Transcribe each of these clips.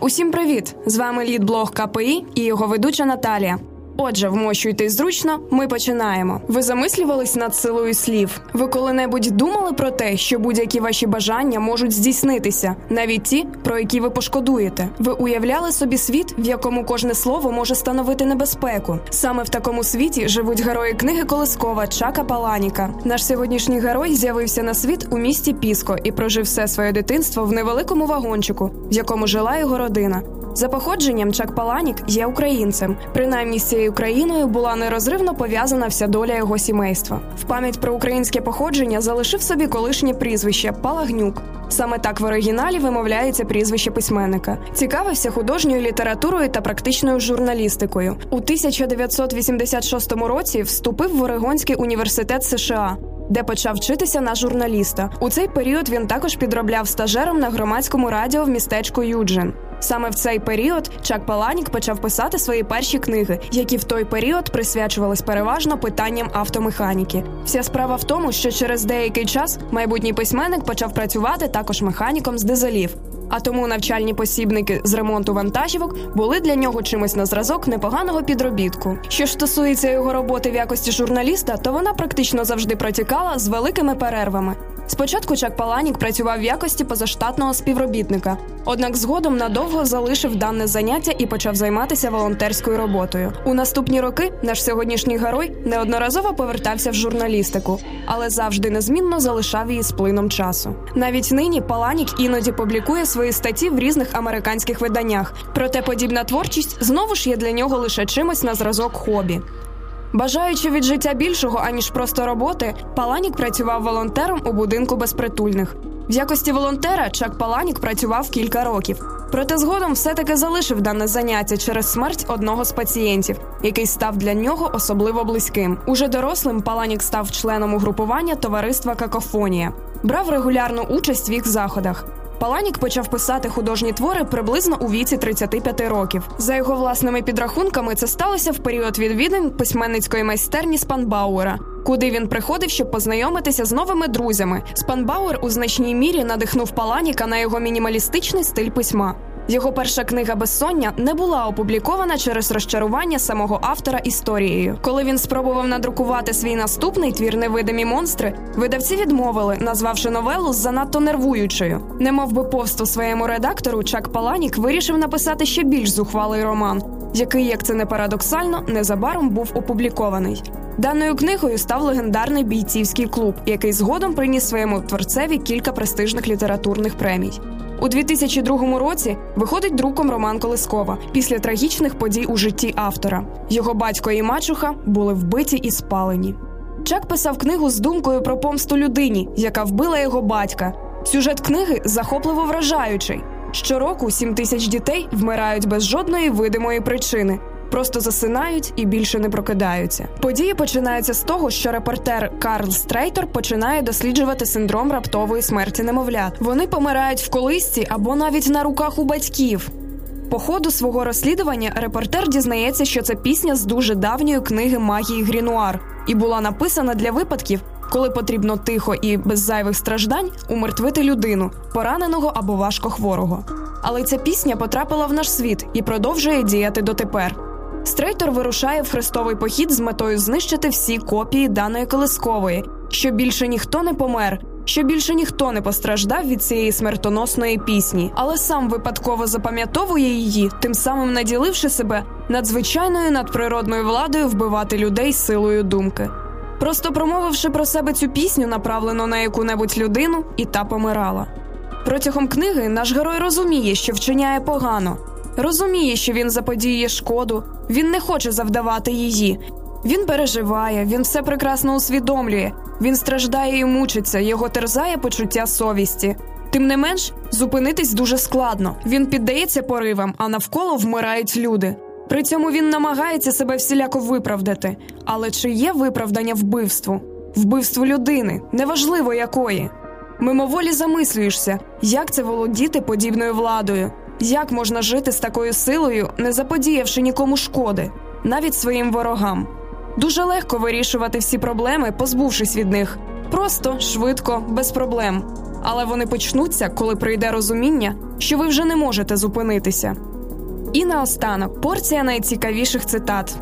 Усім привіт! З вами лідблог КПІ і його ведуча Наталія. Отже, вмощуйтесь зручно, ми починаємо. Ви замислювались над силою слів. Ви коли-небудь думали про те, що будь-які ваші бажання можуть здійснитися, навіть ті, про які ви пошкодуєте. Ви уявляли собі світ, в якому кожне слово може становити небезпеку. Саме в такому світі живуть герої книги Колискова Чака Паланіка. Наш сьогоднішній герой з'явився на світ у місті Піско і прожив все своє дитинство в невеликому вагончику, в якому жила його родина. За походженням Чак Паланік є українцем. Принаймні з цією країною була нерозривно пов'язана вся доля його сімейства. В пам'ять про українське походження залишив собі колишнє прізвище Палагнюк. Саме так в оригіналі вимовляється прізвище письменника. Цікавився художньою літературою та практичною журналістикою. У 1986 році вступив в Орегонський університет США. Де почав вчитися на журналіста у цей період він також підробляв стажером на громадському радіо в містечку Юджин. Саме в цей період Чак Паланік почав писати свої перші книги, які в той період присвячувались переважно питанням автомеханіки. Вся справа в тому, що через деякий час майбутній письменник почав працювати також механіком з дизелів. А тому навчальні посібники з ремонту вантажівок були для нього чимось на зразок непоганого підробітку. Що стосується його роботи в якості журналіста, то вона практично завжди протікала з великими перервами. Спочатку Чак Паланік працював в якості позаштатного співробітника, однак згодом надовго залишив дане заняття і почав займатися волонтерською роботою. У наступні роки наш сьогоднішній герой неодноразово повертався в журналістику, але завжди незмінно залишав її з плином часу. Навіть нині Паланік іноді публікує свої статті в різних американських виданнях. Проте подібна творчість знову ж є для нього лише чимось на зразок хобі. Бажаючи від життя більшого аніж просто роботи, Паланік працював волонтером у будинку безпритульних. В якості волонтера Чак Паланік працював кілька років. Проте згодом все-таки залишив дане заняття через смерть одного з пацієнтів, який став для нього особливо близьким. Уже дорослим Паланік став членом угрупування товариства Какофонія, брав регулярну участь в їх заходах. Паланік почав писати художні твори приблизно у віці 35 років. За його власними підрахунками, це сталося в період відвідин письменницької майстерні Спанбауера, куди він приходив, щоб познайомитися з новими друзями. Спанбауер у значній мірі надихнув Паланіка на його мінімалістичний стиль письма. Його перша книга Безсоння не була опублікована через розчарування самого автора історією. Коли він спробував надрукувати свій наступний твір невидимі монстри, видавці відмовили, назвавши новелу занадто нервуючою. Немов би помсту своєму редактору, Чак Паланік вирішив написати ще більш зухвалий роман, який, як це не парадоксально, незабаром був опублікований. Даною книгою став легендарний бійцівський клуб, який згодом приніс своєму творцеві кілька престижних літературних премій. У 2002 році виходить друком Роман Колискова після трагічних подій у житті автора. Його батько і мачуха були вбиті і спалені. Чак писав книгу з думкою про помсту людині, яка вбила його батька. Сюжет книги захопливо вражаючий. Щороку 7 тисяч дітей вмирають без жодної видимої причини просто засинають і більше не прокидаються. Події починаються з того, що репортер Карл Стрейтор починає досліджувати синдром раптової смерті немовлят. Вони помирають в колисці або навіть на руках у батьків. По ходу свого розслідування репортер дізнається, що це пісня з дуже давньої книги магії Грімуар і була написана для випадків, коли потрібно тихо і без зайвих страждань умертвити людину, пораненого або важко хворого. Але ця пісня потрапила в наш світ і продовжує діяти дотепер. Стрейтор вирушає в хрестовий похід з метою знищити всі копії даної колискової, щоб більше ніхто не помер, що більше ніхто не постраждав від цієї смертоносної пісні, але сам випадково запам'ятовує її, тим самим наділивши себе надзвичайною надприродною владою вбивати людей силою думки. Просто промовивши про себе цю пісню, направлено на яку-небудь людину, і та помирала. Протягом книги наш герой розуміє, що вчиняє погано, розуміє, що він заподіє шкоду, він не хоче завдавати її. Він переживає, він все прекрасно усвідомлює, він страждає і мучиться, його терзає почуття совісті. Тим не менш, зупинитись дуже складно. Він піддається поривам, а навколо вмирають люди. При цьому він намагається себе всіляко виправдати. Але чи є виправдання вбивству? Вбивству людини, неважливо якої. Мимоволі замислюєшся, як це володіти подібною владою. Як можна жити з такою силою, не заподіявши нікому шкоди, навіть своїм ворогам? Дуже легко вирішувати всі проблеми, позбувшись від них. Просто, швидко, без проблем. але вони почнуться, коли прийде розуміння, що ви вже не можете зупинитися. І наостанок порція найцікавіших цитат: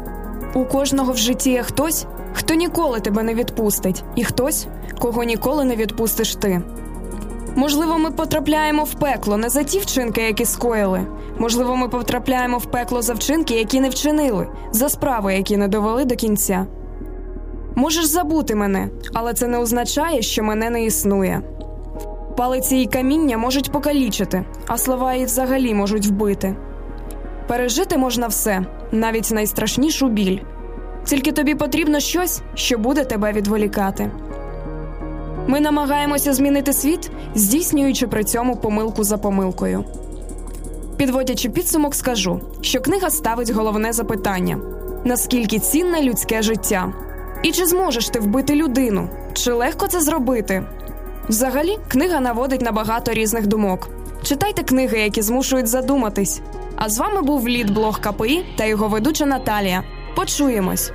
у кожного в житті є хтось, хто ніколи тебе не відпустить, і хтось, кого ніколи не відпустиш ти. Можливо, ми потрапляємо в пекло не за ті вчинки, які скоїли. Можливо, ми потрапляємо в пекло за вчинки, які не вчинили, за справи, які не довели до кінця. Можеш забути мене, але це не означає, що мене не існує. Палиці і каміння можуть покалічити, а слова і взагалі можуть вбити. Пережити можна все, навіть найстрашнішу біль. Тільки тобі потрібно щось, що буде тебе відволікати. Ми намагаємося змінити світ, здійснюючи при цьому помилку за помилкою. Підводячи підсумок, скажу, що книга ставить головне запитання: наскільки цінне людське життя? І чи зможеш ти вбити людину? Чи легко це зробити? Взагалі, книга наводить на багато різних думок. Читайте книги, які змушують задуматись. А з вами був лід блог КПІ та його ведуча Наталія. Почуємось.